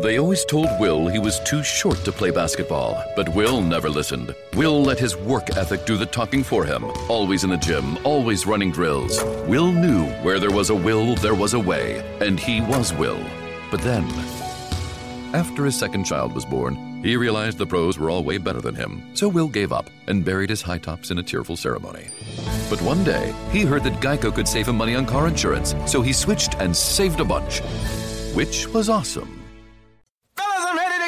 They always told Will he was too short to play basketball, but Will never listened. Will let his work ethic do the talking for him. Always in the gym, always running drills. Will knew where there was a will, there was a way, and he was Will. But then, after his second child was born, he realized the pros were all way better than him. So Will gave up and buried his high tops in a tearful ceremony. But one day, he heard that Geico could save him money on car insurance, so he switched and saved a bunch, which was awesome.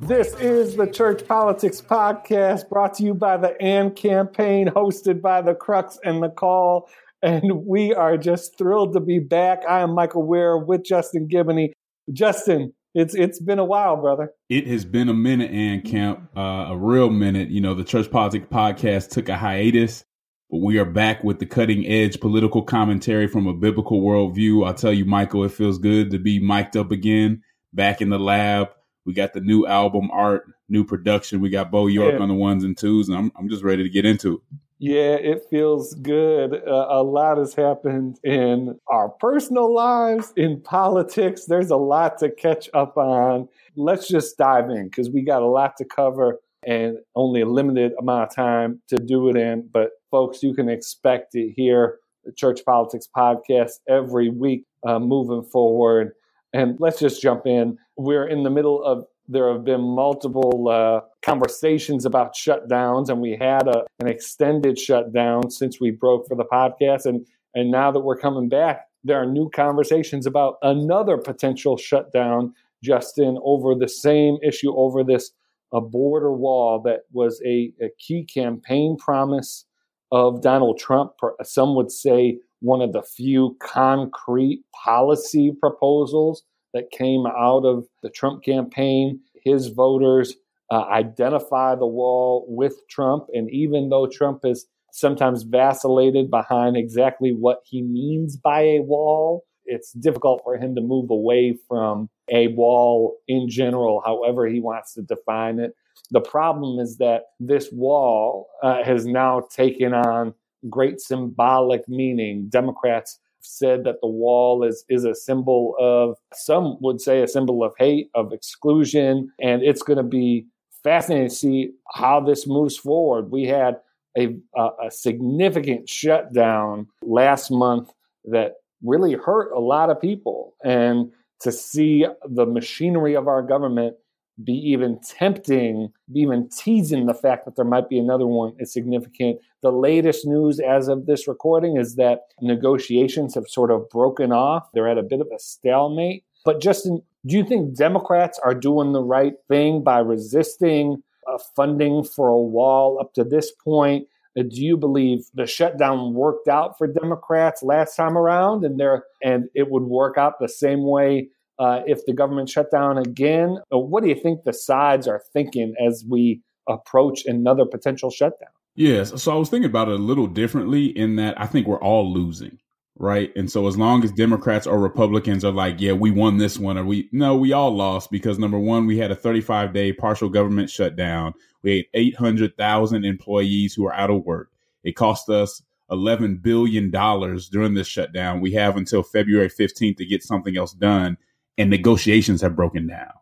This is the Church Politics Podcast brought to you by the AND campaign, hosted by the Crux and the Call. And we are just thrilled to be back. I am Michael Wear with Justin Giboney. Justin, it's it's been a while, brother. It has been a minute, and Camp, uh, a real minute. You know, the Church Politics Podcast took a hiatus, but we are back with the cutting edge political commentary from a biblical worldview. I'll tell you, Michael, it feels good to be mic'd up again, back in the lab. We got the new album art, new production. We got Bo York Yeah. on the ones and twos, and I'm I'm just ready to get into it. Yeah, it feels good. Uh, a lot has happened in our personal lives, in politics. There's a lot to catch up on. Let's just dive in because we got a lot to cover and only a limited amount of time to do it in. But, folks, you can expect to hear the Church Politics Podcast every week uh, moving forward. And let's just jump in. We're in the middle of there have been multiple uh, conversations about shutdowns, and we had a, an extended shutdown since we broke for the podcast. And, and now that we're coming back, there are new conversations about another potential shutdown, Justin, over the same issue, over this a border wall that was a, a key campaign promise of Donald Trump. Some would say one of the few concrete policy proposals that came out of the Trump campaign. His voters uh, identify the wall with Trump. And even though Trump has sometimes vacillated behind exactly what he means by a wall, it's difficult for him to move away from a wall in general, however he wants to define it. The problem is that this wall uh, has now taken on great symbolic meaning. Democrats said that the wall is is a symbol of some would say a symbol of hate, of exclusion, and it's going to be fascinating to see how this moves forward. We had a, a, a significant shutdown last month that really hurt a lot of people, and to see the machinery of our government be even tempting, be even teasing the fact that there might be another one is significant. The latest news as of this recording is that negotiations have sort of broken off. They're at a bit of a stalemate. But Justin, do you think Democrats are doing the right thing by resisting uh, funding for a wall up to this point? Uh, do you believe the shutdown worked out for Democrats last time around, and there and it would work out the same way uh, if the government shut down again? Uh, what do you think the sides are thinking as we approach another potential shutdown? Yes. So I was thinking about it a little differently in that I think we're all losing, right? And so as long as Democrats or Republicans are like, yeah, we won this one, or we, no, we all lost because number one, we had a 35 day partial government shutdown. We had 800,000 employees who are out of work. It cost us $11 billion during this shutdown. We have until February 15th to get something else done, and negotiations have broken down.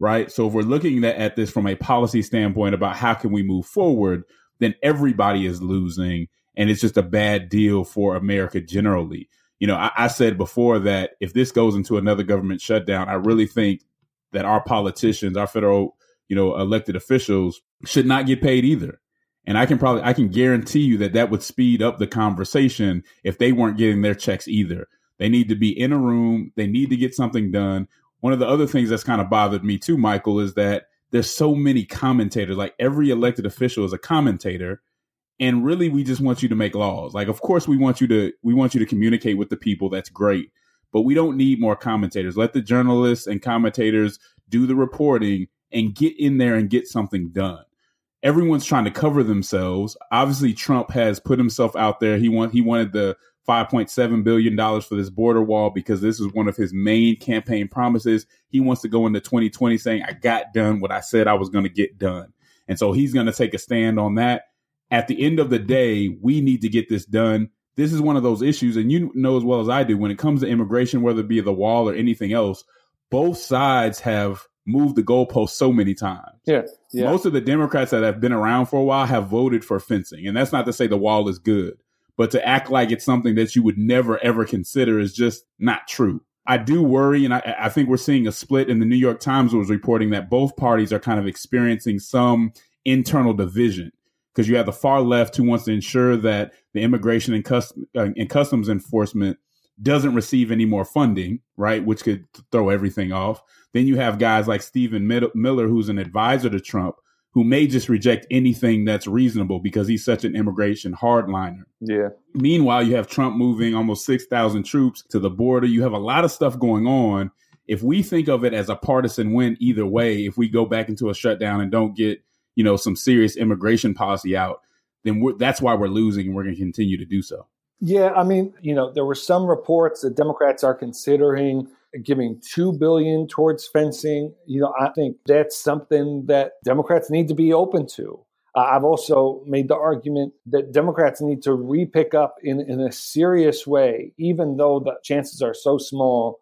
Right. So if we're looking at this from a policy standpoint about how can we move forward, then everybody is losing. And it's just a bad deal for America generally. You know, I, I said before that if this goes into another government shutdown, I really think that our politicians, our federal, you know, elected officials should not get paid either and I can probably, I can guarantee you that that would speed up the conversation if they weren't getting their checks either. They need to be in a room. They need to get something done. One of the other things that's kind of bothered me too, Michael, is that there's so many commentators. Like every elected official is a commentator. And really, we just want you to make laws. Like, of course, we want you to, we want you to communicate with the people. That's great. But we don't need more commentators. Let the journalists and commentators do the reporting and get in there and get something done everyone's trying to cover themselves. Obviously, Trump has put himself out there. He want he wanted the 5.7 billion dollars for this border wall because this is one of his main campaign promises. He wants to go into 2020 saying, "I got done what I said I was going to get done," and so he's going to take a stand on that. At the end of the day, we need to get this done. This is one of those issues, and you know as well as I do when it comes to immigration, whether it be the wall or anything else. Both sides have moved the goalpost so many times. Yeah, yeah. Most of the Democrats that have been around for a while have voted for fencing. And that's not to say the wall is good, but to act like it's something that you would never ever consider is just not true. I do worry, and I, I think we're seeing a split. In the New York Times was reporting that both parties are kind of experiencing some internal division because you have the far left who wants to ensure that the immigration and, uh, and customs enforcement doesn't receive any more funding, right? Which could throw everything off. Then you have guys like Stephen Miller, who's an advisor to Trump, who may just reject anything that's reasonable because he's such an immigration hardliner. Yeah. Meanwhile, you have Trump moving almost 6,000 troops to the border. You have a lot of stuff going on. If we think of it as a partisan win either way, if we go back into a shutdown and don't get, you know, some serious immigration policy out, then that's why we're losing and we're going to continue to do so. Yeah, I mean, you know, there were some reports that Democrats are considering giving 2 billion towards fencing. You know, I think that's something that Democrats need to be open to. Uh, I've also made the argument that Democrats need to repick up in, in a serious way, even though the chances are so small,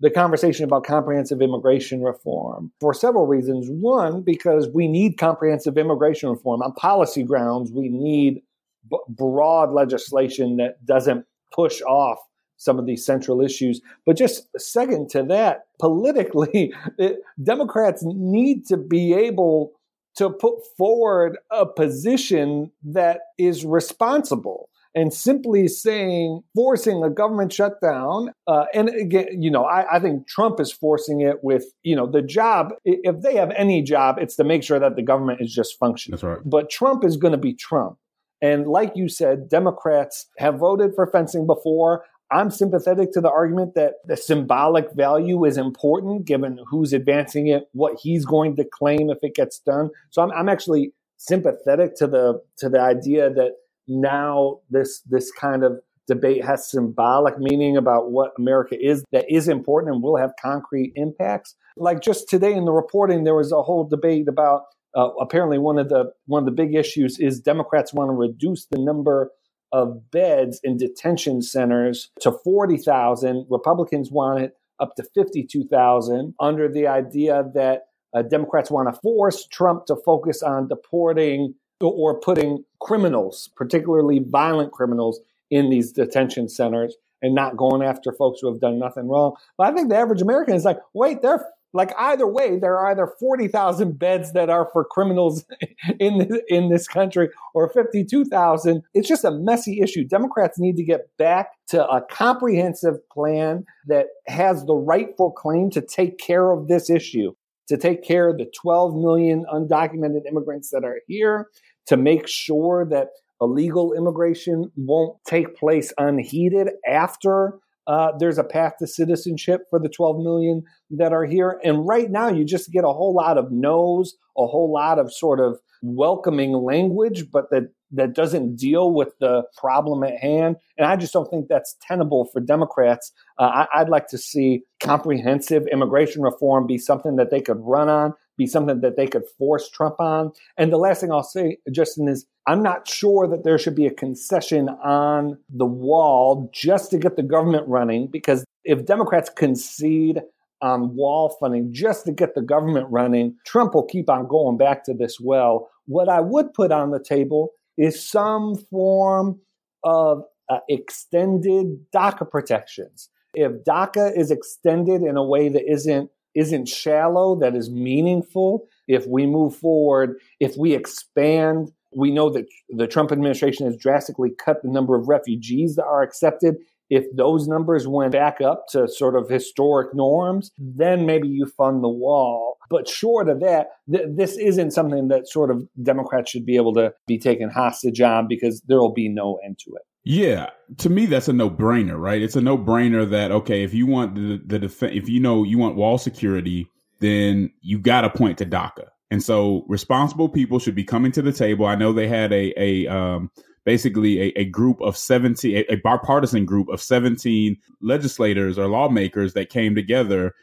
the conversation about comprehensive immigration reform for several reasons. One, because we need comprehensive immigration reform. On policy grounds, we need b- broad legislation that doesn't push off some of these central issues. But just second to that, politically, it, Democrats need to be able to put forward a position that is responsible. And simply saying, forcing a government shutdown, uh, and again, you know, I, I think Trump is forcing it with, you know, the job. If they have any job, it's to make sure that the government is just functioning. That's right. But Trump is going to be Trump. And like you said, Democrats have voted for fencing before. I'm sympathetic to the argument that the symbolic value is important given who's advancing it, what he's going to claim if it gets done. So I'm, I'm actually sympathetic to the to the idea that now this this kind of debate has symbolic meaning about what America is that is important and will have concrete impacts. Like just today in the reporting, there was a whole debate about uh, apparently one of the one of the big issues is Democrats want to reduce the number of beds in detention centers to 40,000. Republicans want it up to 52,000 under the idea that uh, Democrats want to force Trump to focus on deporting or putting criminals, particularly violent criminals, in these detention centers and not going after folks who have done nothing wrong. But I think the average American is like, wait, they're like either way, there are either 40,000 beds that are for criminals in this, in this country or 52,000. It's just a messy issue. Democrats need to get back to a comprehensive plan that has the rightful claim to take care of this issue, to take care of the 12 million undocumented immigrants that are here, to make sure that illegal immigration won't take place unheeded after uh, there's a path to citizenship for the 12 million that are here. And right now, you just get a whole lot of no's, a whole lot of sort of welcoming language, but that that doesn't deal with the problem at hand. And I just don't think that's tenable for Democrats. Uh, I, would like to see comprehensive immigration reform be something that they could run on, be something that they could force Trump on. And the last thing I'll say, Justin, is I'm not sure that there should be a concession on the wall just to get the government running, because if Democrats concede on wall funding just to get the government running, Trump will keep on going back to this well. What I would put on the table is some form of uh, extended DACA protections. If DACA is extended in a way that isn't isn't shallow, that is meaningful, if we move forward, if we expand, we know that the Trump administration has drastically cut the number of refugees that are accepted. If those numbers went back up to sort of historic norms, then maybe you fund the wall. But short of that, th- this isn't something that sort of Democrats should be able to be taken hostage on because there will be no end to it. Yeah, to me that's a no-brainer, right? It's a no-brainer that okay, if you want the the def- if you know you want wall security, then you got to point to DACA. And so responsible people should be coming to the table. I know they had a a um, basically a, a, group of 17 a, a bipartisan group of 17 legislators or lawmakers that came together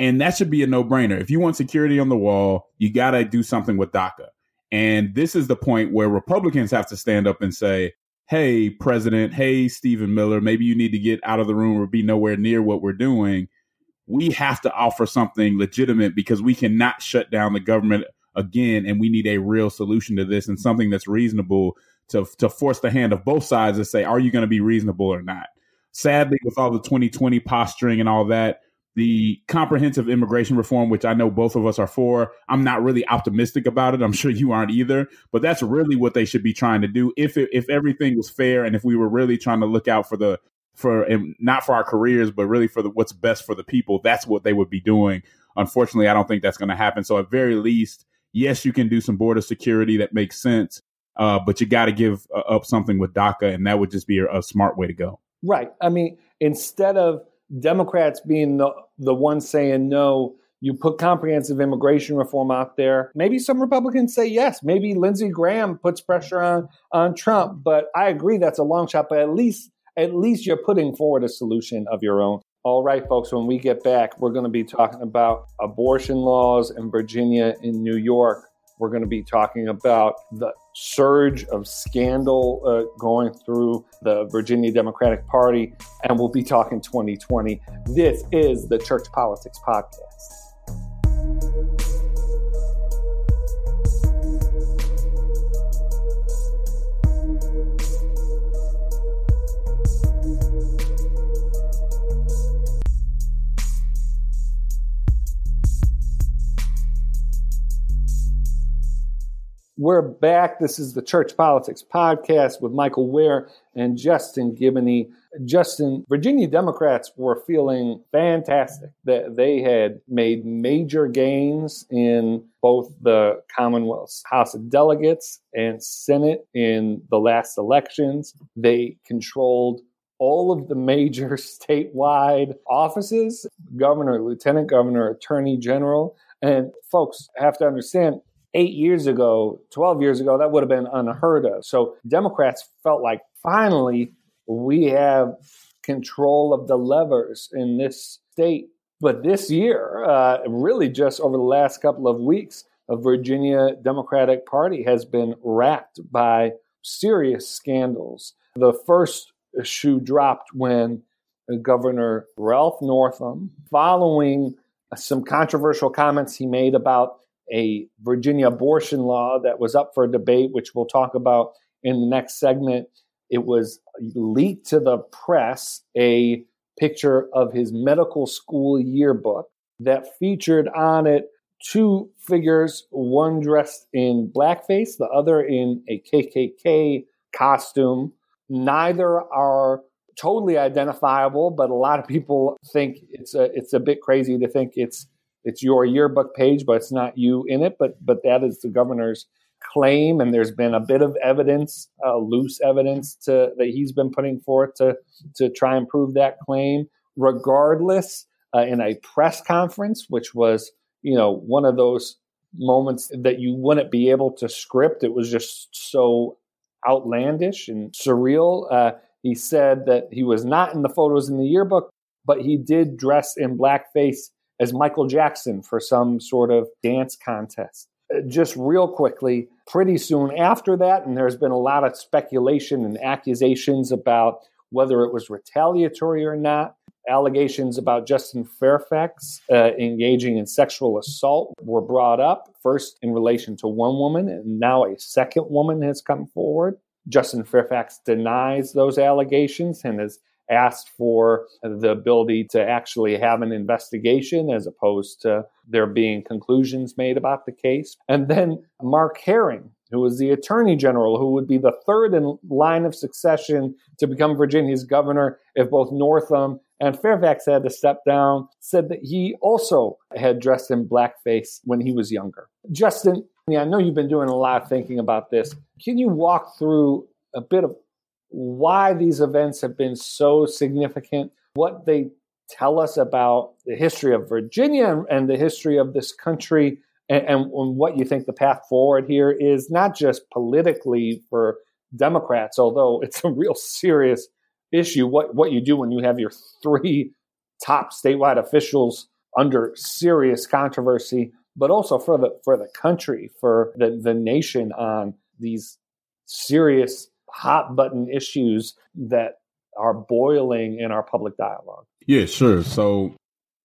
and that should be a no-brainer. If you want security on the wall, you got to do something with DACA. And this is the point where Republicans have to stand up and say, hey, president, hey, Stephen Miller, maybe you need to get out of the room or be nowhere near what we're doing. We have to offer something legitimate because we cannot shut down the government again. And we need a real solution to this and something that's reasonable to, to force the hand of both sides and say, are you going to be reasonable or not? Sadly, with all the 2020 posturing and all that, the comprehensive immigration reform, which I know both of us are for. I'm not really optimistic about it. I'm sure you aren't either. But that's really what they should be trying to do. If it, if everything was fair and if we were really trying to look out for the for and not for our careers, but really for the, what's best for the people, that's what they would be doing. Unfortunately, I don't think that's going to happen. So at very least, yes, you can do some border security that makes sense, uh, but you got to give uh, up something with DACA, and that would just be a, a smart way to go. Right. I mean, instead of Democrats being the, the ones saying no, you put comprehensive immigration reform out there. Maybe some Republicans say yes. Maybe Lindsey Graham puts pressure on on Trump. But I agree that's a long shot. But at least at least you're putting forward a solution of your own. All right, folks. When we get back, we're going to be talking about abortion laws in Virginia and New York. We're going to be talking about the surge of scandal uh, going through the Virginia Democratic Party, and we'll be talking 2020. This is the Church Politics Podcast. We're back. This is the Church Politics Podcast with Michael Wear and Justin Giboney. Justin, Virginia Democrats were feeling fantastic that they had made major gains in both the Commonwealth's House of Delegates and Senate in the last elections. They controlled all of the major statewide offices governor, lieutenant governor, attorney general. And folks have to understand eight years ago, 12 years ago, that would have been unheard of. So Democrats felt like finally we have control of the levers in this state. But this year, uh, really just over the last couple of weeks, the Virginia Democratic Party has been racked by serious scandals. The first shoe dropped when Governor Ralph Northam, following some controversial comments he made about a Virginia abortion law that was up for debate, which we'll talk about in the next segment. It was leaked to the press a picture of his medical school yearbook that featured on it two figures, one dressed in blackface, the other in a KKK costume. Neither are totally identifiable, but a lot of people think it's a it's a bit crazy to think it's it's your yearbook page, but it's not you in it. But but that is the governor's claim, and there's been a bit of evidence, uh, loose evidence to that he's been putting forth to to try and prove that claim. Regardless, uh, in a press conference, which was you know one of those moments that you wouldn't be able to script. It was just so outlandish and surreal. Uh, he said that he was not in the photos in the yearbook, but he did dress in blackface as Michael Jackson for some sort of dance contest. Uh, just real quickly, pretty soon after that, and there's been a lot of speculation and accusations about whether it was retaliatory or not. Allegations about Justin Fairfax uh, engaging in sexual assault were brought up, first in relation to one woman, and now a second woman has come forward. Justin Fairfax denies those allegations and has asked for the ability to actually have an investigation as opposed to there being conclusions made about the case. And then Mark Herring, who was the attorney general, who would be the third in line of succession to become Virginia's governor if both Northam and Fairfax had to step down, said that he also had dressed in blackface when he was younger. Justin, I know you've been doing a lot of thinking about this. Can you walk through a bit of why these events have been so significant, what they tell us about the history of Virginia and the history of this country, and, and, what you think the path forward here is, not just politically for Democrats, although it's a real serious issue, what, what you do when you have your three top statewide officials under serious controversy, but also for the for the country, for the, the nation on these serious hot button issues that are boiling in our public dialogue. Yeah, sure. So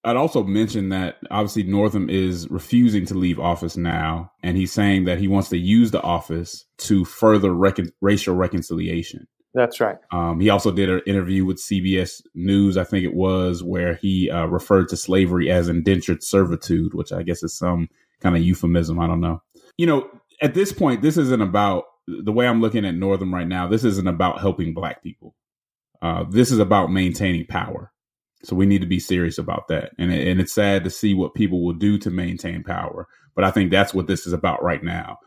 I'd also mention that obviously Northam is refusing to leave office now, and he's saying that he wants to use the office to further recon- racial reconciliation. That's right. Um, he also did an interview with CBS News, I think it was, where he uh, referred to slavery as indentured servitude, which I guess is some kind of euphemism. I don't know. You know, at this point, this isn't about the way I'm looking at Northam right now, this isn't about helping black people. Uh, this is about maintaining power. So we need to be serious about that. And, and it's sad to see what people will do to maintain power. But I think that's what this is about right now.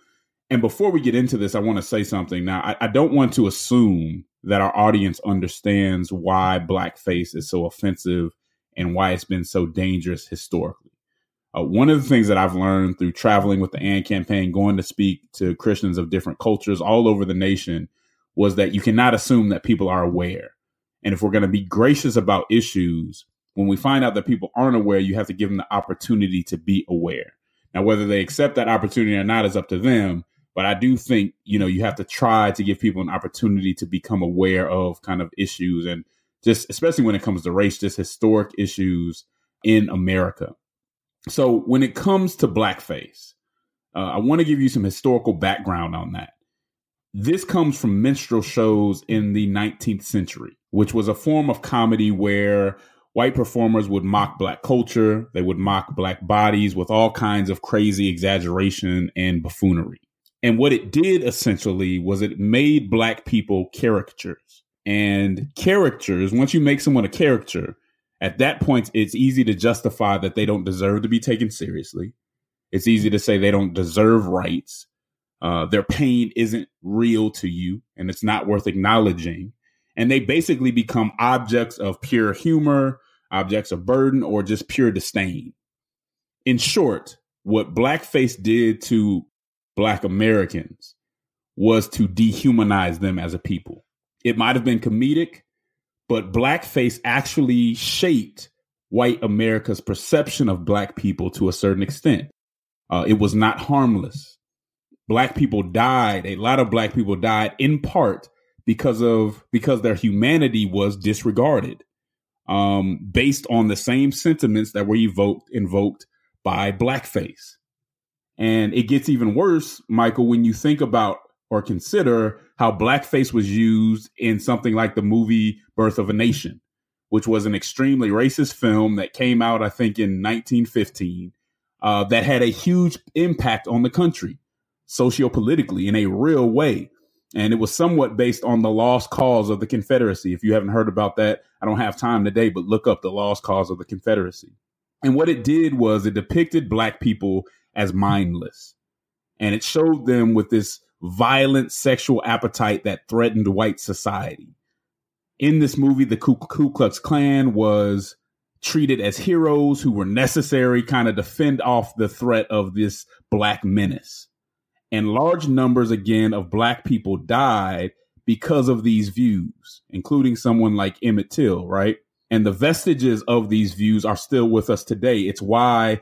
And before we get into this, I want to say something. Now, I, I don't want to assume that our audience understands why blackface is so offensive and why it's been so dangerous historically. Uh, one of the things that I've learned through traveling with the AND campaign, going to speak to Christians of different cultures all over the nation, was that you cannot assume that people are aware. And if we're going to be gracious about issues, when we find out that people aren't aware, you have to give them the opportunity to be aware. Now, whether they accept that opportunity or not is up to them. But I do think, you know, you have to try to give people an opportunity to become aware of kind of issues and just, especially when it comes to race, just historic issues in America. So when it comes to blackface, uh, I want to give you some historical background on that. This comes from minstrel shows in the 19th century, which was a form of comedy where white performers would mock black culture, they would mock black bodies with all kinds of crazy exaggeration and buffoonery. And what it did essentially was it made black people caricatures. And characters, once you make someone a caricature, at that point, it's easy to justify that they don't deserve to be taken seriously. It's easy to say they don't deserve rights. Uh, their pain isn't real to you and it's not worth acknowledging. And they basically become objects of pure humor, objects of burden, or just pure disdain. In short, what blackface did to black Americans was to dehumanize them as a people. It might have been comedic, but blackface actually shaped white America's perception of black people to a certain extent. Uh, it was not harmless. Black people died. A lot of black people died in part because of because their humanity was disregarded, um, based on the same sentiments that were evoked invoked by blackface. And it gets even worse, Michael, when you think about or consider how blackface was used in something like the movie Birth of a Nation, which was an extremely racist film that came out, I think, in 1915, uh, that had a huge impact on the country sociopolitically in a real way. And it was somewhat based on the lost cause of the Confederacy. If you haven't heard about that, I don't have time today, but look up the lost cause of the Confederacy. And what it did was it depicted black people as mindless. And it showed them with this violent sexual appetite that threatened white society. In this movie, the Ku, Ku Klux Klan was treated as heroes who were necessary kind of to fend off the threat of this black menace. And large numbers again of black people died because of these views, including someone like Emmett Till, right? And the vestiges of these views are still with us today. It's why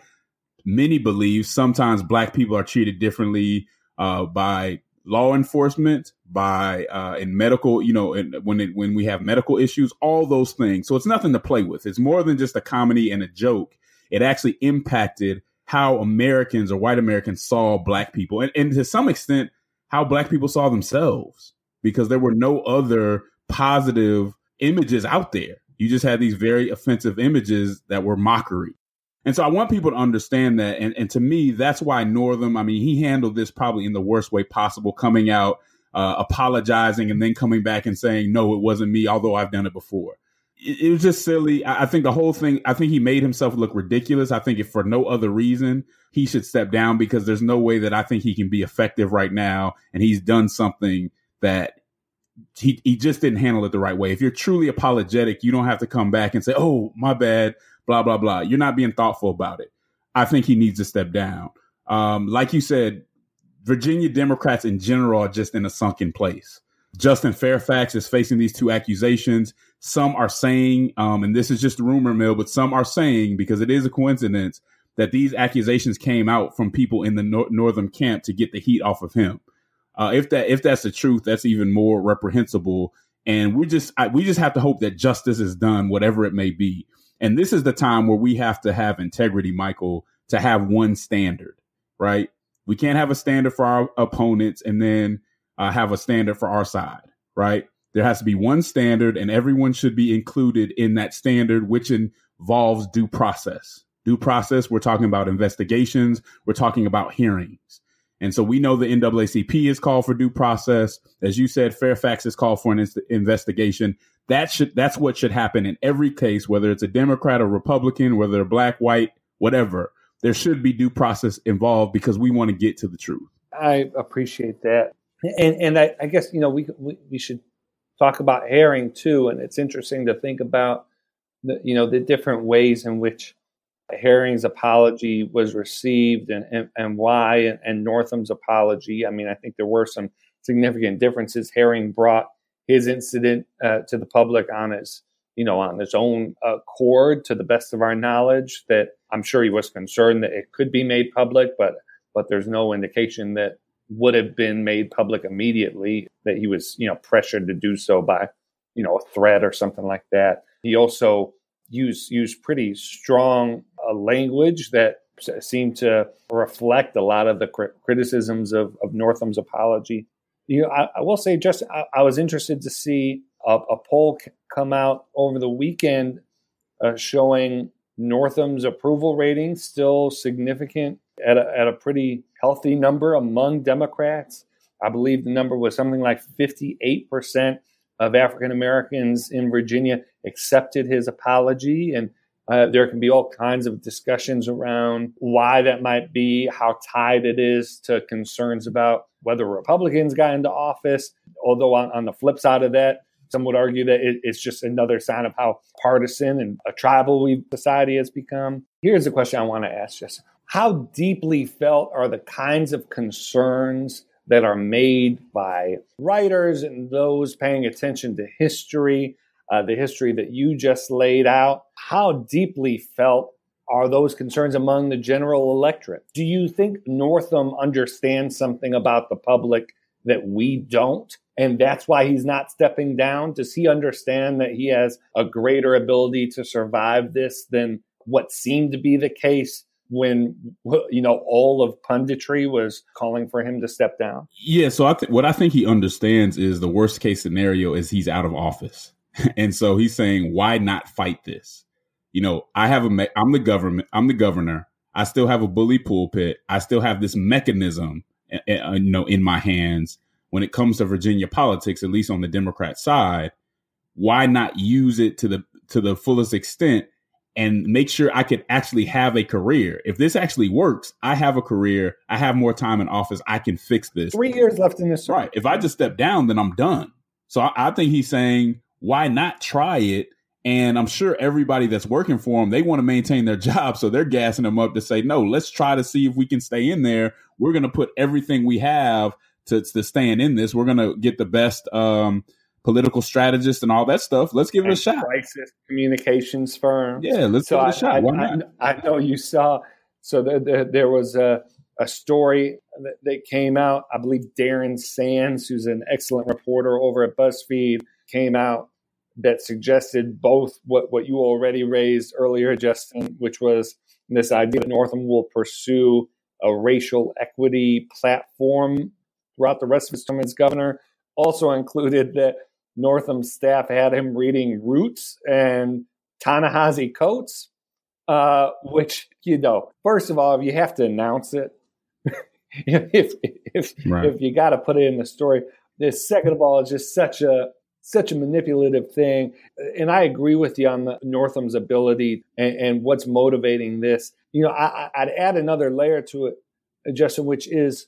many believe sometimes black people are treated differently uh, by law enforcement, by uh, in medical, you know, in, when it, when we have medical issues, all those things. So it's nothing to play with. It's more than just a comedy and a joke. It actually impacted how Americans or white Americans saw black people, and, and to some extent, how black people saw themselves, because there were no other positive images out there. You just had these very offensive images that were mockery. And so I want people to understand that. And, and to me, that's why Northam, I mean, he handled this probably in the worst way possible, coming out, uh, apologizing, and then coming back and saying, no, it wasn't me, although I've done it before. It, it was just silly. I, I think the whole thing, I think he made himself look ridiculous. I think if for no other reason, he should step down because there's no way that I think he can be effective right now. And he's done something that he, he just didn't handle it the right way. If you're truly apologetic, you don't have to come back and say, oh, my bad blah blah blah. You're not being thoughtful about it. I think he needs to step down. Um, like you said, Virginia Democrats in general are just in a sunken place. Justin Fairfax is facing these two accusations. Some are saying, um, and this is just a rumor mill, but some are saying because it is a coincidence that these accusations came out from people in the nor- Northam camp to get the heat off of him. Uh, if that if that's the truth, that's even more reprehensible. And we just I, we just have to hope that justice is done, whatever it may be. And this is the time where we have to have integrity, Michael, to have one standard, right? We can't have a standard for our opponents and then uh, have a standard for our side, right? There has to be one standard, and everyone should be included in that standard, which involves due process. Due process, we're talking about investigations, we're talking about hearings. And so we know the NAACP is called for due process. As you said, Fairfax is called for an investigation. That should that's what should happen in every case, whether it's a Democrat or Republican, whether they're black, white, whatever. There should be due process involved because we want to get to the truth. I appreciate that, and and I, I guess you know we, we we should talk about Herring too, and it's interesting to think about the you know the different ways in which Herring's apology was received and, and, and why, and, and, Northam's apology. I mean, I think there were some significant differences. Herring brought his incident uh, to the public on his, you know, on his own accord, to the best of our knowledge. That I'm sure he was concerned that it could be made public, but but there's no indication that would have been made public immediately. That he was, you know, pressured to do so by, you know, a threat or something like that. He also used used pretty strong uh, language that seemed to reflect a lot of the criticisms of, of Northam's apology you know, I, I will say, just I, I, was interested to see a, a poll come out over the weekend uh, showing Northam's approval rating still significant at a, at a pretty healthy number among Democrats. I believe the number was something like 58% of African Americans in Virginia accepted his apology. And uh, there can be all kinds of discussions around why that might be, how tied it is to concerns about whether Republicans got into office. Although, on, on the flip side of that, some would argue that it, it's just another sign of how partisan and a tribal society has become. Here's a question I want to ask just how deeply felt are the kinds of concerns that are made by writers and those paying attention to history uh, the history that you just laid out. How deeply felt are those concerns among the general electorate? Do you think Northam understands something about the public that we don't? And that's why he's not stepping down? Does he understand that he has a greater ability to survive this than what seemed to be the case when you know all of punditry was calling for him to step down? Yeah, so I what I think he understands is the worst case scenario is he's out of office. and so he's saying, why not fight this? You know, I have a, I'm the government, I'm the governor. I still have a bully pulpit. I still have this mechanism, uh, you know, in my hands when it comes to Virginia politics, at least on the Democrat side. Why not use it to the to the fullest extent and make sure I could actually have a career. If this actually works, I have a career. I have more time in office. I can fix this. Three years left in this. Right. If I just step down, then I'm done. So I, I think he's saying, why not try it? And I'm sure everybody that's working for them, they want to maintain their job. So they're gassing them up to say, no, let's try to see if we can stay in there. We're going to put everything we have to, to stand in this. We're going to get the best um, political strategist and all that stuff. Let's give it a shot. Crisis communications firm. Yeah, let's so give it a shot. Why not? I, I know you saw. So there, there, there was a, a story that, that came out. I believe Darren Sands, who's an excellent reporter over at BuzzFeed, came out that suggested both what, what you already raised earlier, Justin, which was this idea that Northam will pursue a racial equity platform throughout the rest of his term as governor. Also included that Northam's staff had him reading Roots and Ta-Nehisi Coates, uh, which, you know, first of all, if you have to announce it, if if right. if you got to put it in the story, this second of all is just such a such a manipulative thing. And I agree with you on the Northam's ability and, and what's motivating this. You know, I, I'd add another layer to it, Justin, which is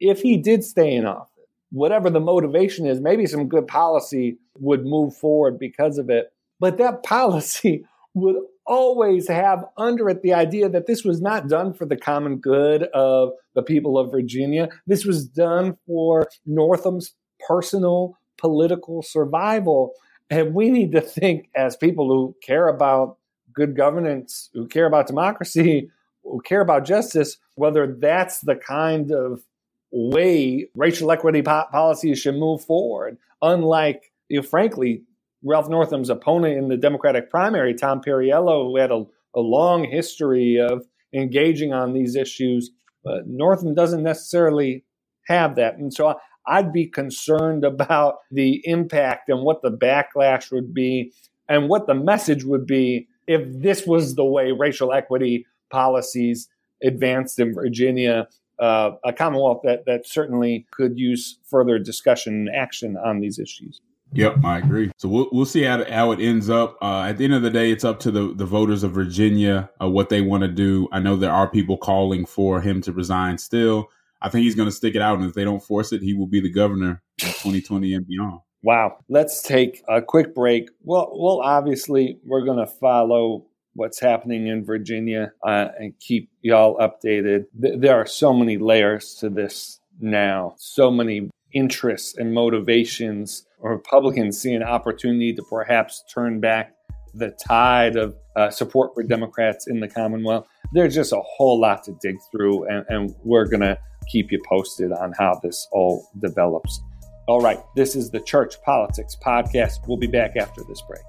if he did stay in office, whatever the motivation is, maybe some good policy would move forward because of it. But that policy would always have under it the idea that this was not done for the common good of the people of Virginia. This was done for Northam's personal political survival. And we need to think as people who care about good governance, who care about democracy, who care about justice, whether that's the kind of way racial equity po- policies should move forward. Unlike, you know, frankly, Ralph Northam's opponent in the Democratic primary, Tom Perriello, who had a, a long history of engaging on these issues, but Northam doesn't necessarily have that. And so I'd be concerned about the impact and what the backlash would be and what the message would be if this was the way racial equity policies advanced in Virginia, uh, a Commonwealth that, that certainly could use further discussion and action on these issues. Yep, I agree. So we'll we'll see how, how it ends up. Uh, at the end of the day, it's up to the, the voters of Virginia uh, what they want to do. I know there are people calling for him to resign still. I think he's going to stick it out, and if they don't force it, he will be the governor in 2020 and beyond. Wow. Let's take a quick break. Well, well, obviously, we're going to follow what's happening in Virginia uh, and keep y'all updated. Th- there are so many layers to this now, so many interests and motivations. Republicans see an opportunity to perhaps turn back the tide of uh, support for Democrats in the Commonwealth. There's just a whole lot to dig through, and, and we're going to keep you posted on how this all develops. All right, this is the Church Politics Podcast. We'll be back after this break.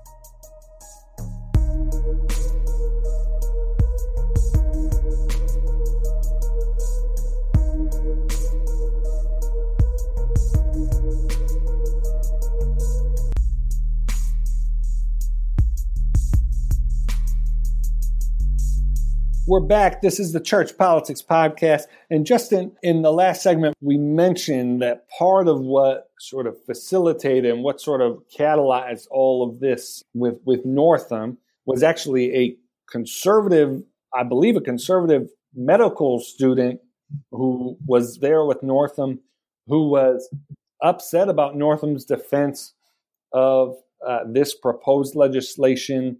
We're back. This is the Church Politics Podcast. And just in, in the last segment, we mentioned that part of what sort of facilitated and what sort of catalyzed all of this with, with Northam was actually a conservative, I believe, a conservative medical student who was there with Northam, who was upset about Northam's defense of uh, this proposed legislation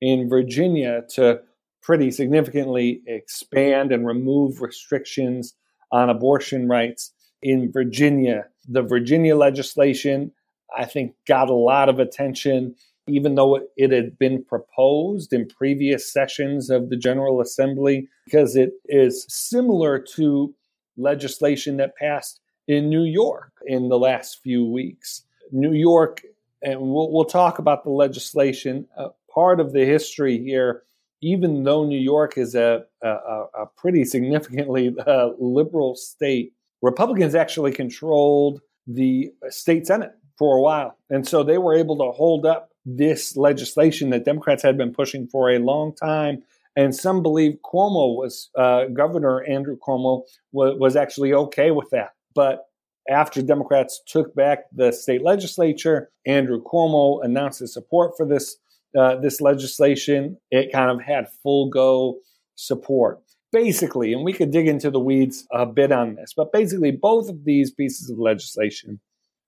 in Virginia to pretty significantly expand and remove restrictions on abortion rights in Virginia. The Virginia legislation, I think, got a lot of attention, even though it had been proposed in previous sessions of the General Assembly, because it is similar to legislation that passed in New York in the last few weeks. New York, and we'll, we'll talk about the legislation. Uh, part of the history here even though New York is a, a, a pretty significantly uh, liberal state, Republicans actually controlled the state Senate for a while. And so they were able to hold up this legislation that Democrats had been pushing for a long time. And some believe Cuomo was, uh, Governor Andrew Cuomo was, was actually okay with that. But after Democrats took back the state legislature, Andrew Cuomo announced his support for this uh, this legislation, it kind of had full go support. Basically, and we could dig into the weeds a bit on this, but basically, both of these pieces of legislation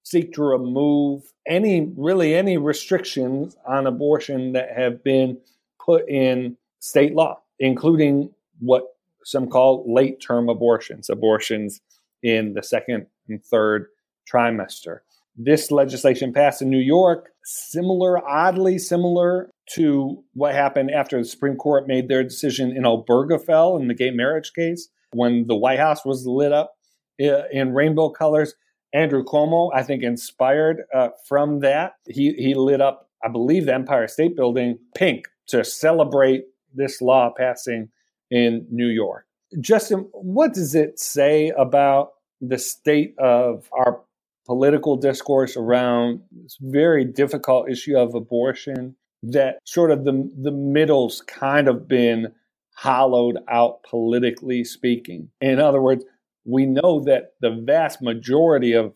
seek to remove any, really, any restrictions on abortion that have been put in state law, including what some call late term abortions, abortions in the second and third trimester. This legislation passed in New York, similar, oddly similar to what happened after the Supreme Court made their decision in Obergefell in the gay marriage case when the White House was lit up in rainbow colors. Andrew Cuomo, I think, inspired uh, from that. He he lit up, I believe, the Empire State Building pink to celebrate this law passing in New York. Justin, what does it say about the state of our political discourse around this very difficult issue of abortion that sort of the the middle's kind of been hollowed out politically speaking. In other words, we know that the vast majority of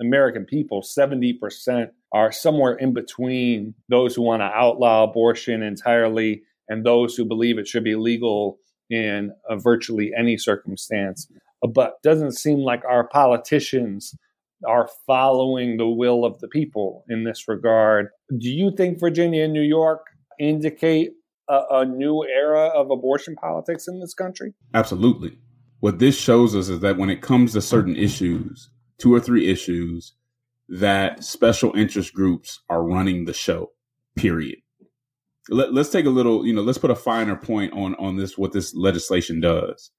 American people, 70%, are somewhere in between those who want to outlaw abortion entirely and those who believe it should be legal in uh, virtually any circumstance. But doesn't seem like our politicians are following the will of the people in this regard. Do you think Virginia and New York indicate a, a, new era of abortion politics in this country? Absolutely. What this shows us is that when it comes to certain issues, two or three issues, that special interest groups are running the show, period. Let, us take a little, you know, let's put a finer point on on this what this legislation does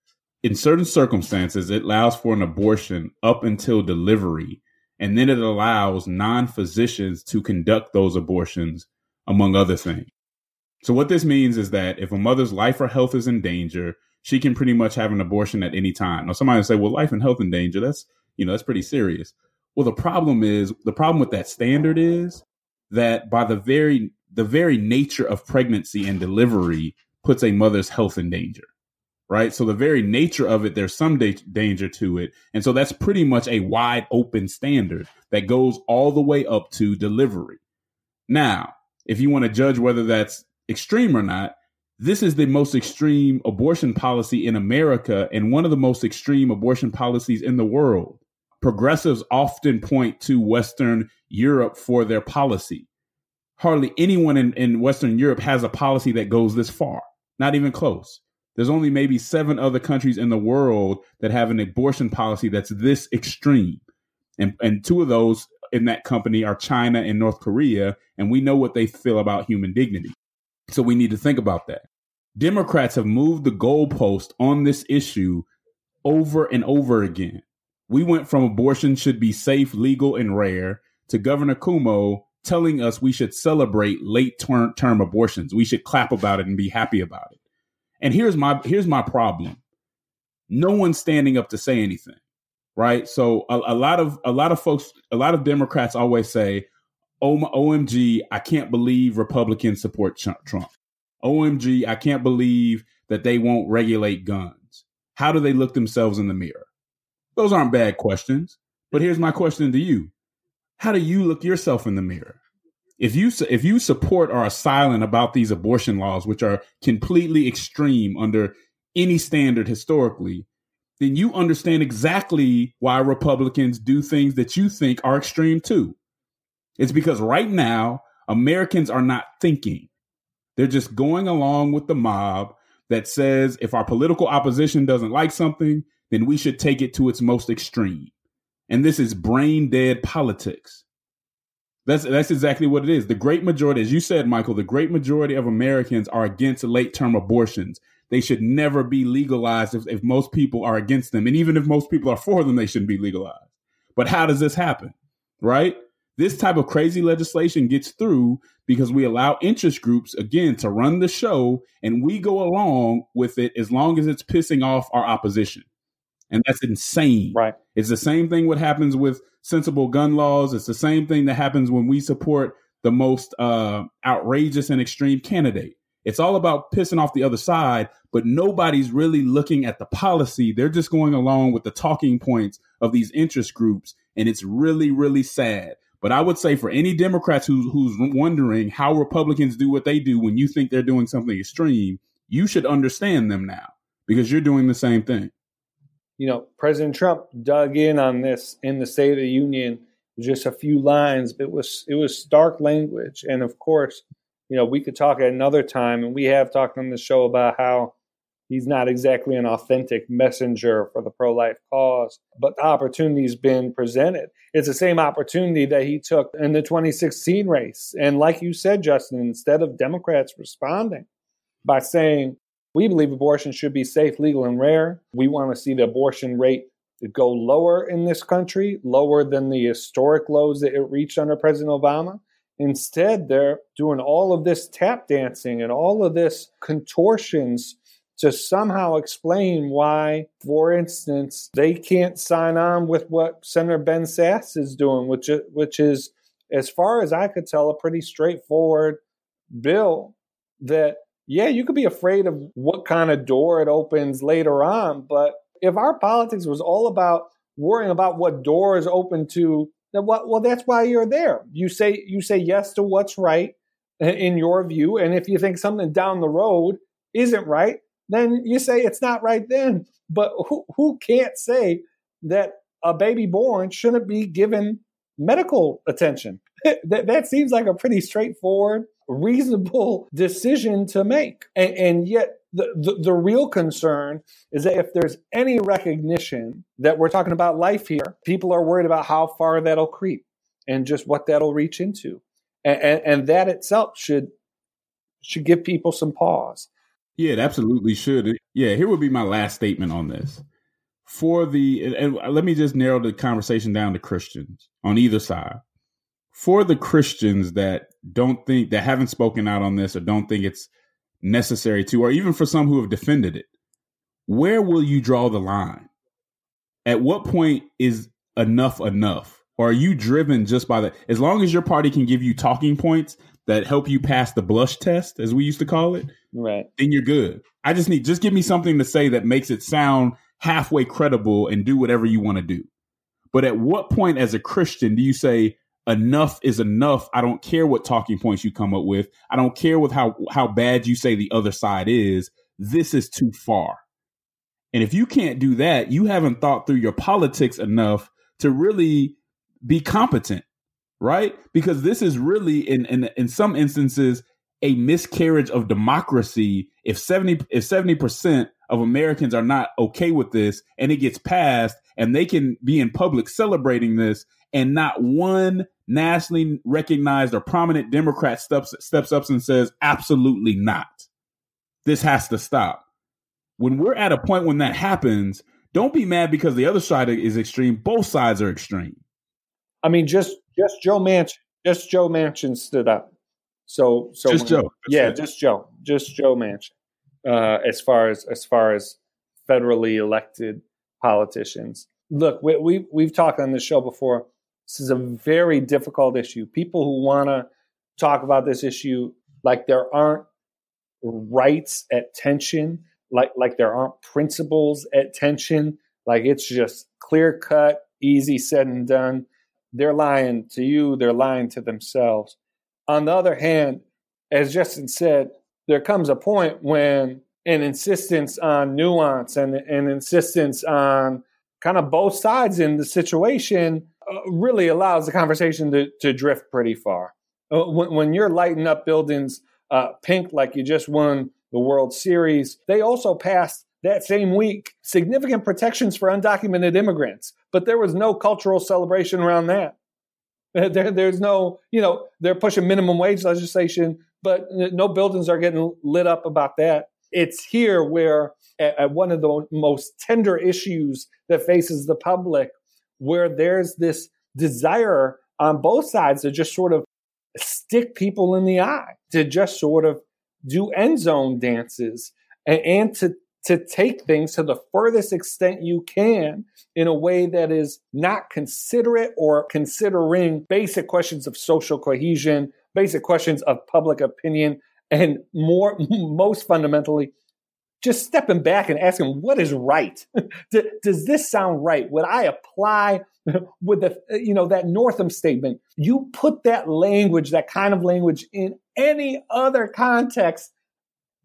in certain circumstances, it allows for an abortion up until delivery, and then it allows non physicians to conduct those abortions, among other things. So, what this means is that if a mother's life or health is in danger, she can pretty much have an abortion at any time. Now, somebody will say, well, life and health in danger, that's, you know, that's pretty serious. Well, the problem is, the problem with that standard is that by the very, the very nature of pregnancy and delivery puts a mother's health in danger right? So the very nature of it, there's some da- danger to it. And so that's pretty much a wide open standard that goes all the way up to delivery. Now, if you want to judge whether that's extreme or not, this is the most extreme abortion policy in America and one of the most extreme abortion policies in the world. Progressives often point to Western Europe for their policy. Hardly anyone in, in Western Europe has a policy that goes this far, not even close. There's only maybe seven other countries in the world that have an abortion policy that's this extreme. And, and two of those in that company are China and North Korea. And we know what they feel about human dignity. So we need to think about that. Democrats have moved the goalpost on this issue over and over again. We went from abortion should be safe, legal, and rare to Governor Cuomo telling us we should celebrate late term abortions. We should clap about it and be happy about it. And here's my here's my problem. No one's standing up to say anything, right? So a, a lot of a lot of folks, a lot of Democrats always say, "Oh, OMG, I can't believe Republicans support Trump. OMG, I can't believe that they won't regulate guns. How do they look themselves in the mirror?" Those aren't bad questions, but here's my question to you: How do you look yourself in the mirror? If you if you support or are silent about these abortion laws, which are completely extreme under any standard historically, then you understand exactly why Republicans do things that you think are extreme too. It's because right now Americans are not thinking; they're just going along with the mob that says if our political opposition doesn't like something, then we should take it to its most extreme. And this is brain dead politics. That's that's exactly what it is. The great majority, as you said, Michael, the great majority of Americans are against late term abortions. They should never be legalized if, if most people are against them. And even if most people are for them, they shouldn't be legalized. But how does this happen? Right? This type of crazy legislation gets through because we allow interest groups, again, to run the show and we go along with it as long as it's pissing off our opposition. And that's insane. Right. It's the same thing what happens with sensible gun laws. It's the same thing that happens when we support the most uh, outrageous and extreme candidate. It's all about pissing off the other side, but nobody's really looking at the policy. They're just going along with the talking points of these interest groups, and it's really, really sad. But I would say for any Democrats who, who's wondering how Republicans do what they do when you think they're doing something extreme, you should understand them now because you're doing the same thing you know, President Trump dug in on this in the State of the Union, just a few lines. It was it was stark language, and of course, you know, we could talk at another time, and we have talked on the show about how He's not exactly an authentic messenger for the pro life cause, but the opportunity's been presented. It's the same opportunity that he took in the 2016 race. And like you said, Justin, instead of Democrats responding by saying, we believe abortion should be safe, legal, and rare, we want to see the abortion rate go lower in this country, lower than the historic lows that it reached under President Obama. Instead, they're doing all of this tap dancing and all of this contortions to somehow explain why, for instance, they can't sign on with what Senator Ben Sasse is doing, which which is, as far as I could tell, a pretty straightforward bill that yeah, you could be afraid of what kind of door it opens later on, but if our politics was all about worrying about what door is open to, then well, that's why you're there. You say you say yes to what's right in your view, and if you think something down the road isn't right, then you say it's not right then. But who, who can't say that a baby born shouldn't be given medical attention? that, that seems like a pretty straightforward, reasonable decision to make. And, and yet, the, the, the, real concern is that if there's any recognition that we're talking about life here, people are worried about how far that'll creep and just what that'll reach into. And, and, and that itself should should give people some pause. Yeah, it absolutely should. Yeah, here would be my last statement on this. For the, and, and let me just narrow the conversation down to Christians on either side. For the Christians that don't think, that haven't spoken out on this or don't think it's necessary to, or even for some who have defended it, where will you draw the line? At what point is enough enough? Or are you driven just by the, as long as your party can give you talking points that help you pass the blush test, as we used to call it, right? Then you're good. I just need just give me something to say that makes it sound halfway credible and do whatever you want to do. But at what point, as a Christian, do you say enough is enough? I don't care what talking points you come up with. I don't care with how how bad you say the other side is. This is too far. And if you can't do that, you haven't thought through your politics enough to really be competent right? Because this is really in in in some instances a miscarriage of democracy if 70 if 70% of Americans are not okay with this and it gets passed and they can be in public celebrating this and not one nationally recognized or prominent Democrat steps steps up and says absolutely not. This has to stop. When we're at a point when that happens, don't be mad because the other side is extreme. Both sides are extreme. I mean, just just Joe Manchin. Just Joe Manchin stood up. So so just Joe. yeah, just Joe. Just Joe Manchin. Uh, as far as as far as federally elected politicians. Look, we, we we've talked on this show before. This is a very difficult issue. People who want to talk about this issue like there aren't rights at tension, like like there aren't principles at tension, like it's just clear cut, easy said and done they're lying to you, they're lying to themselves. On the other hand, as Justin said, there comes a point when an insistence on nuance and an insistence on kind of both sides in the situation uh, really allows the conversation to, to drift pretty far. Uh, when, when, you're lighting up buildings uh, pink like you just won the World Series, they also passed that same week significant protections for undocumented immigrants, but there was no cultural celebration around that. There, there's no, you know, they're pushing minimum wage legislation, but no buildings are getting lit up about that. It's here where, at, one of the most tender issues that faces the public, where there's this desire on both sides to just sort of stick people in the eye, to just sort of do end zone dances and, and to to take things to the furthest extent you can in a way that is not considerate or considering basic questions of social cohesion, basic questions of public opinion, and more, most fundamentally, just stepping back and asking what is right. Does this sound right? Would I apply with the you know that Northam statement? You put that language, that kind of language, in any other context,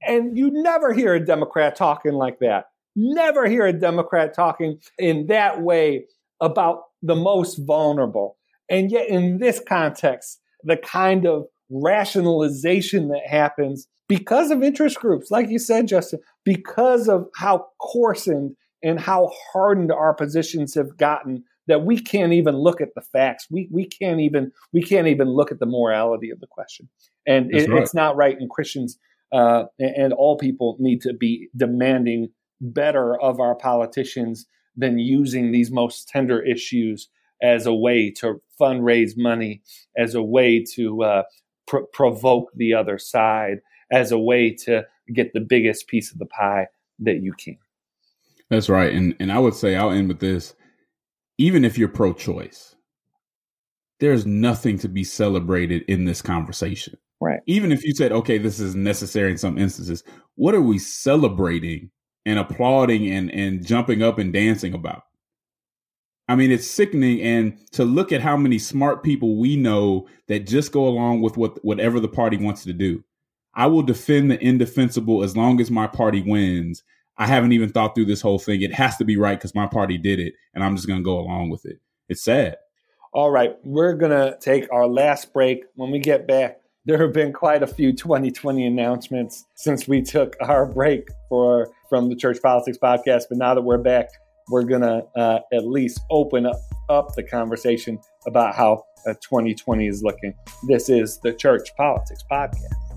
and you never hear a Democrat talking like that. Never hear a Democrat talking in that way about the most vulnerable. And yet, in this context, the kind of rationalization that happens because of interest groups, like you said, Justin, because of how coarsened and how hardened our positions have gotten that we can't even look at the facts. We we can't even we can't even look at the morality of the question, and it, right. it's not right. And Christians uh, and all people need to be demanding better of our politicians than using these most tender issues as a way to fundraise money, as a way to uh, pr- provoke the other side, as a way to get the biggest piece of the pie that you can. That's right, and and I would say I'll end with this: even if you're pro-choice, there's nothing to be celebrated in this conversation. Right. Even if you said, okay, this is necessary in some instances, what are we celebrating and applauding and, and jumping up and dancing about? I mean, it's sickening. And to look at how many smart people we know that just go along with what whatever the party wants to do. I will defend the indefensible as long as my party wins. I haven't even thought through this whole thing. It has to be right because my party did it, and I'm just going to go along with it. It's sad. All right, we're going to take our last break. When we get back, there have been quite a few 2020 announcements since we took our break for from the Church Politics podcast. But now that we're back, we're gonna uh, at least open up, up the conversation about how uh, 2020 is looking. This is the Church Politics podcast.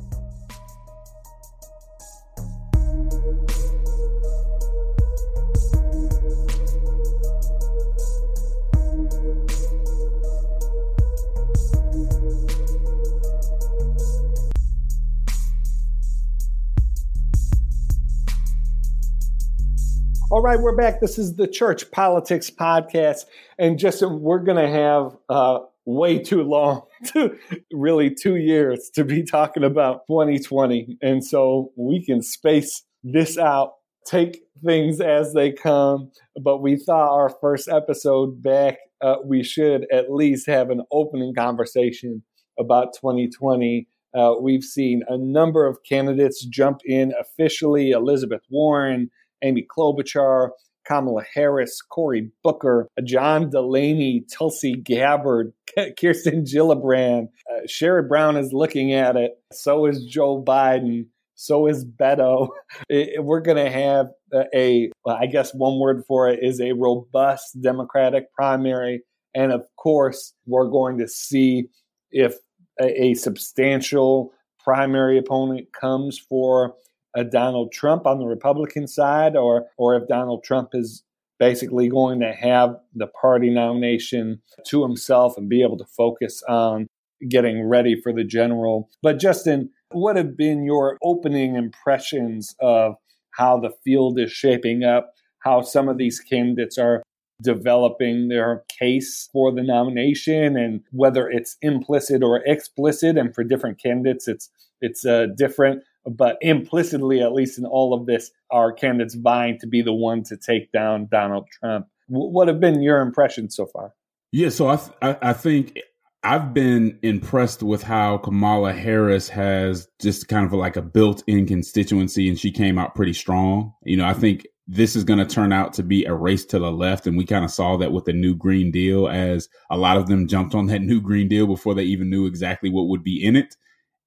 All right, we're back. This is the Church Politics Podcast. And Justin, we're going to have uh, way too long, to, really two years to be talking about 2020. And so we can space this out, take things as they come. But we thought our first episode back, uh, we should at least have an opening conversation about 2020. Uh, we've seen a number of candidates jump in officially Elizabeth Warren, Amy Klobuchar, Kamala Harris, Cory Booker, John Delaney, Tulsi Gabbard, Kirsten Gillibrand. Uh, Sherrod Brown is looking at it. So is Joe Biden. So is Beto. We're going to have a, I guess one word for it is a robust Democratic primary. And of course, we're going to see if a, a substantial primary opponent comes for a Donald Trump on the Republican side, or or if Donald Trump is basically going to have the party nomination to himself and be able to focus on getting ready for the general. But Justin, what have been your opening impressions of how the field is shaping up, how some of these candidates are developing their case for the nomination and whether it's implicit or explicit and for different candidates it's it's uh, different but implicitly, at least in all of this, are candidates vying to be the one to take down Donald Trump. what have been your impressions so far? Yeah, so I, th- I think I've been impressed with how Kamala Harris has just kind of like a built-in constituency, and she came out pretty strong. You know, I think this is going to turn out to be a race to the left, and we kind of saw that with the new Green Deal, as a lot of them jumped on that new Green Deal before they even knew exactly what would be in it.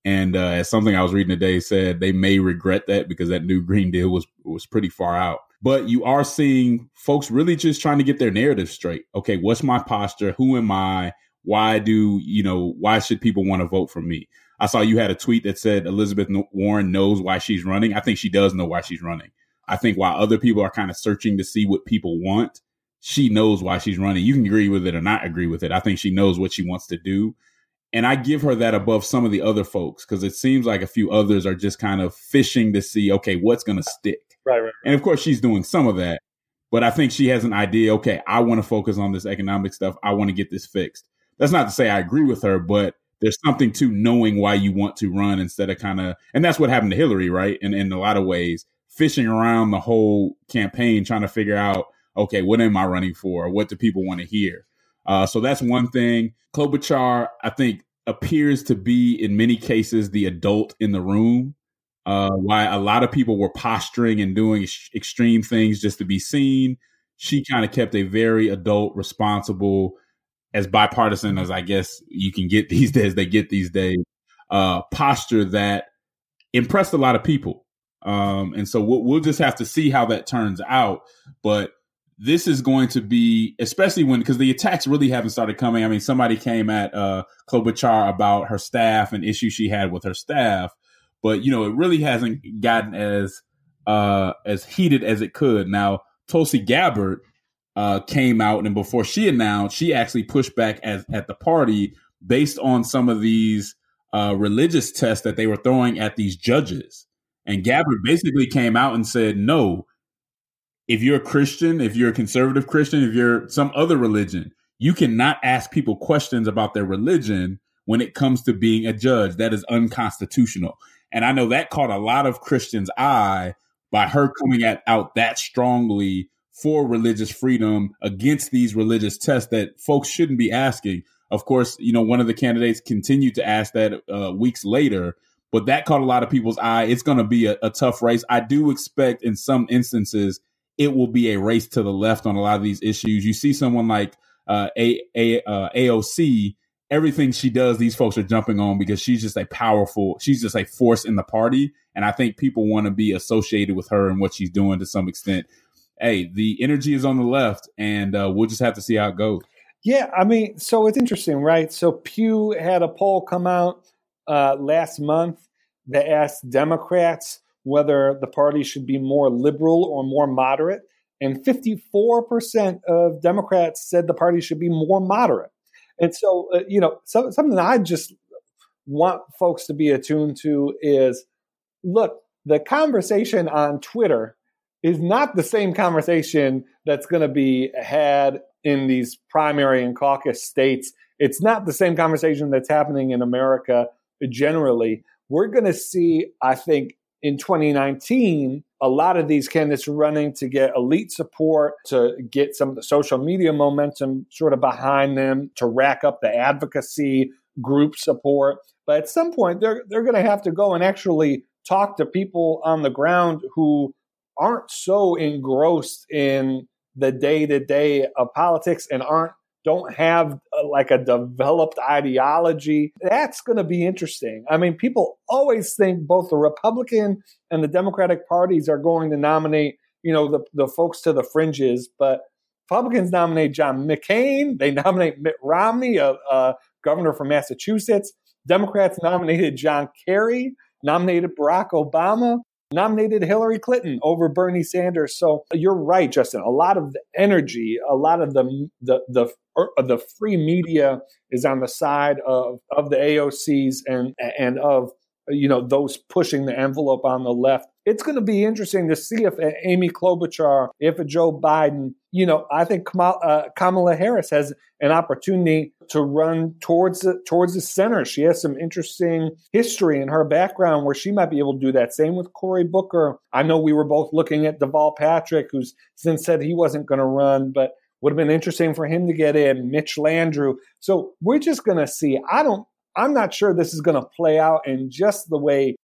And uh, as something I was reading today said, they may regret that because that new Green Deal was was pretty far out. But you are seeing folks really just trying to get their narrative straight. Okay, what's my posture? Who am I? Why do you know? Why should people want to vote for me? I saw you had a tweet that said Elizabeth Warren knows why she's running. I think she does know why she's running. I think while other people are kind of searching to see what people want, she knows why she's running. You can agree with it or not agree with it. I think she knows what she wants to do. And I give her that above some of the other folks because it seems like a few others are just kind of fishing to see, okay, what's going to stick. Right, right. And of course, she's doing some of that. But I think she has an idea, okay, I want to focus on this economic stuff. I want to get this fixed. That's not to say I agree with her, but there's something to knowing why you want to run instead of kind of, and that's what happened to Hillary, right? And in a lot of ways, fishing around the whole campaign, trying to figure out, okay, what am I running for? What do people want to hear? Uh, so that's one thing. Klobuchar, I think, appears to be in many cases the adult in the room. Uh, why a lot of people were posturing and doing ex- extreme things just to be seen. She kind of kept a very adult, responsible, as bipartisan as I guess you can get these days. They get these days. uh, posture that impressed a lot of people. Um, and so we'll, we'll just have to see how that turns out. But this is going to be, especially when, because the attacks really haven't started coming. I mean, somebody came at uh, Klobuchar about her staff and issues she had with her staff, but you know, it really hasn't gotten as uh, as heated as it could. Now, Tulsi Gabbard uh, came out, and before she announced, she actually pushed back as, at the party based on some of these uh, religious tests that they were throwing at these judges. And Gabbard basically came out and said, no, if you're a Christian, if you're a conservative Christian, if you're some other religion, you cannot ask people questions about their religion when it comes to being a judge. That is unconstitutional. And I know that caught a lot of Christians' eye by her coming at, out that strongly for religious freedom against these religious tests that folks shouldn't be asking. Of course, you know, one of the candidates continued to ask that uh, weeks later, but that caught a lot of people's eye. It's going to be a, a tough race. I do expect in some instances it will be a race to the left on a lot of these issues. You see someone like uh, a, a uh, AOC, everything she does, these folks are jumping on because she's just a powerful, she's just a force in the party, and I think people want to be associated with her and what she's doing to some extent. Hey, the energy is on the left, and uh, we'll just have to see how it goes. Yeah, I mean, so it's interesting, right? So Pew had a poll come out uh, last month that asked Democrats whether the party should be more liberal or more moderate. And 54% of Democrats said the party should be more moderate. And so, uh, you know, so, something I just want folks to be attuned to is look, the conversation on Twitter is not the same conversation that's going to be had in these primary and caucus states. It's not the same conversation that's happening in America generally. We're going to see, I think, in 2019, a lot of these candidates running to get elite support, to get some of the social media momentum sort of behind them, to rack up the advocacy group support. But at some point, they're, they're going to have to go and actually talk to people on the ground who aren't so engrossed in the day to day of politics and aren't don't have uh, like a developed ideology. That's going to be interesting. I mean, people always think both the Republican and the Democratic parties are going to nominate, you know, the, the folks to the fringes, but Republicans nominate John McCain. They nominate Mitt Romney, a, a governor from Massachusetts. Democrats nominated John Kerry, nominated Barack Obama nominated Hillary Clinton over Bernie Sanders. So you're right, Justin. A lot of the energy, a lot of the the the er, the free media is on the side of of the AOCs and and of you know those pushing the envelope on the left. It's going to be interesting to see if Amy Klobuchar, if Joe Biden, you know, I think Kamala, uh, Kamala Harris has an opportunity to run towards the, towards the center. She has some interesting history in her background where she might be able to do that. Same with Cory Booker. I know we were both looking at Deval Patrick, who's since said he wasn't going to run, but would have been interesting for him to get in. Mitch Landrieu. So we're just going to see. I don't I'm not sure this is going to play out in just the way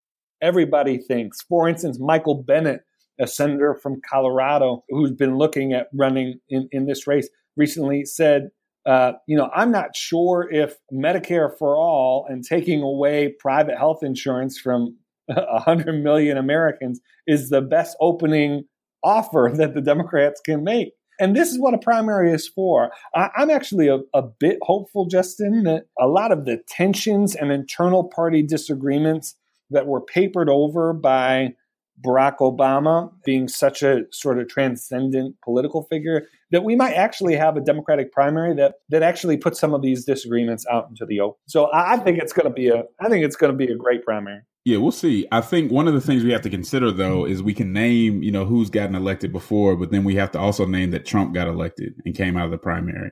everybody thinks. For instance, Michael Bennet, a senator from Colorado who's been looking at running in, in this race, recently said, uh, you know, I'm not sure if Medicare for all and taking away private health insurance from 100 million Americans is the best opening offer that the Democrats can make. And this is what a primary is for. I, am actually a, a bit hopeful, Justin, that a lot of the tensions and internal party disagreements that were papered over by Barack Obama being such a sort of transcendent political figure that we might actually have a Democratic primary that that actually puts some of these disagreements out into the open. So I think it's going to be a I think it's going to be a great primary. Yeah, we'll see. I think one of the things we have to consider though is we can name, you know, who's gotten elected before, but then we have to also name that Trump got elected and came out of the primary.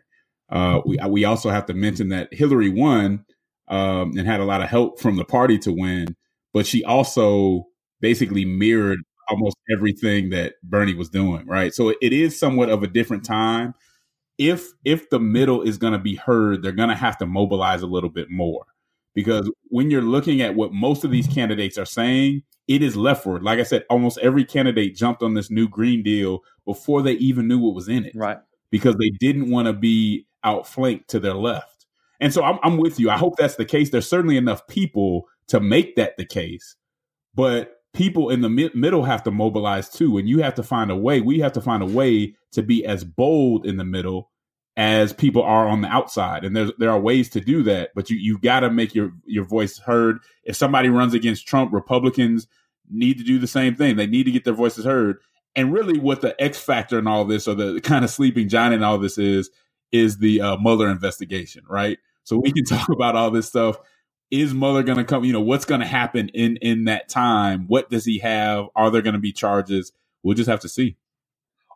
Uh, we we also have to mention that Hillary won um, and had a lot of help from the party to win, but she also basically mirrored almost everything that Bernie was doing, right? So it is somewhat of a different time. If if the middle is going to be heard, they're going to have to mobilize a little bit more because when you're looking at what most of these candidates are saying, it is leftward. Like I said, almost every candidate jumped on this new Green Deal before they even knew what was in it. Right. Because they didn't want to be outflanked to their left. And so I'm, I'm with you. I hope that's the case. There's certainly enough people to make that the case. But people in the mi- middle have to mobilize too, and you have to find a way. We have to find a way to be as bold in the middle as people are on the outside, and there there are ways to do that. But you you got to make your your voice heard. If somebody runs against Trump, Republicans need to do the same thing. They need to get their voices heard. And really, what the X factor in all this, or the kind of sleeping giant in all this is, is the uh, Mueller investigation, right? So we can talk about all this stuff. Is Mueller going to come? You know, what's going to happen in in that time? What does he have? Are there going to be charges? We'll just have to see.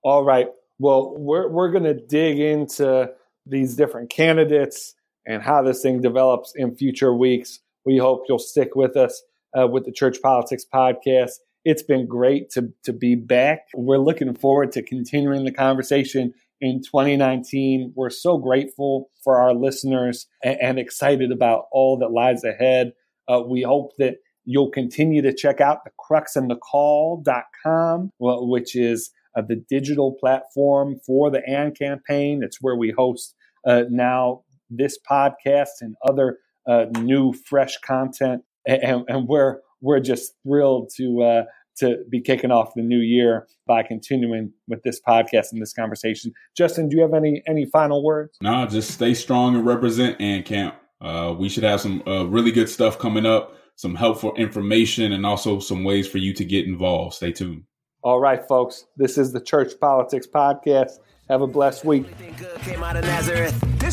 All right. Well, we're we're going to dig into these different candidates and how this thing develops in future weeks. We hope you'll stick with us uh, with the Church Politics Podcast. It's been great to to be back. We're looking forward to continuing the conversation in 2019. We're so grateful for our listeners and, and excited about all that lies ahead. Uh, we hope that you'll continue to check out the cruxandthecall.com, which is uh, the digital platform for the AND campaign. It's where we host uh, now this podcast and other uh, new, fresh content. And, and, we're, we're just thrilled to uh, to be kicking off the new year by continuing with this podcast and this conversation. Justin, do you have any any final words? No, just stay strong and represent and camp. Uh, we should have some uh, really good stuff coming up, some helpful information, and also some ways for you to get involved. Stay tuned. All right, folks. This is the Church Politics Podcast. Have a blessed week. This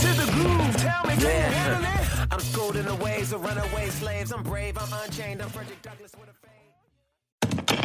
is the groove. Tell me, yeah. I'm schooled in the ways of runaway slaves. I'm brave. I'm unchained. I'm Frederick Douglass with a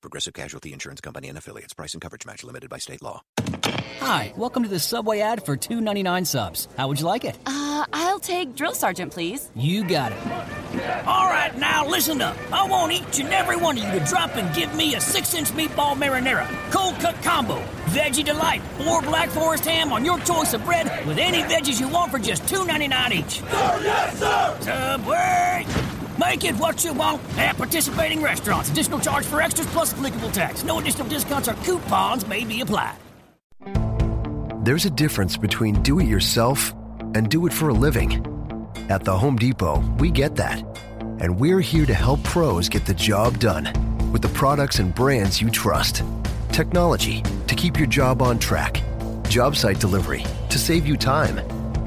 Progressive Casualty Insurance Company and affiliates. Price and coverage match limited by state law. Hi, welcome to the Subway ad for two ninety nine subs. How would you like it? Uh, I'll take Drill Sergeant, please. You got it. All right, now listen up. I want each and every one of you to drop and give me a six inch meatball marinara, cold cut combo, veggie delight, or black forest ham on your choice of bread with any veggies you want for just two ninety nine each. Sir, yes, sir! Subway! Make it what you want at participating restaurants. Additional charge for extras plus applicable tax. No additional discounts or coupons may be applied. There's a difference between do it yourself and do it for a living. At the Home Depot, we get that. And we're here to help pros get the job done with the products and brands you trust. Technology to keep your job on track, job site delivery to save you time,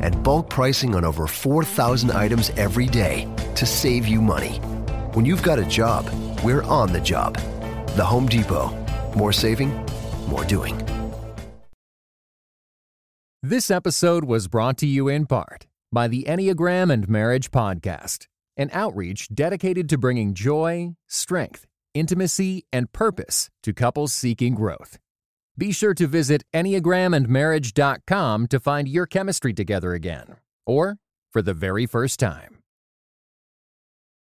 and bulk pricing on over 4,000 items every day to save you money. When you've got a job, we're on the job. The Home Depot. More saving, more doing. This episode was brought to you in part by the Enneagram and Marriage Podcast, an outreach dedicated to bringing joy, strength, intimacy, and purpose to couples seeking growth. Be sure to visit EnneagramandMarriage.com to find your chemistry together again, or for the very first time.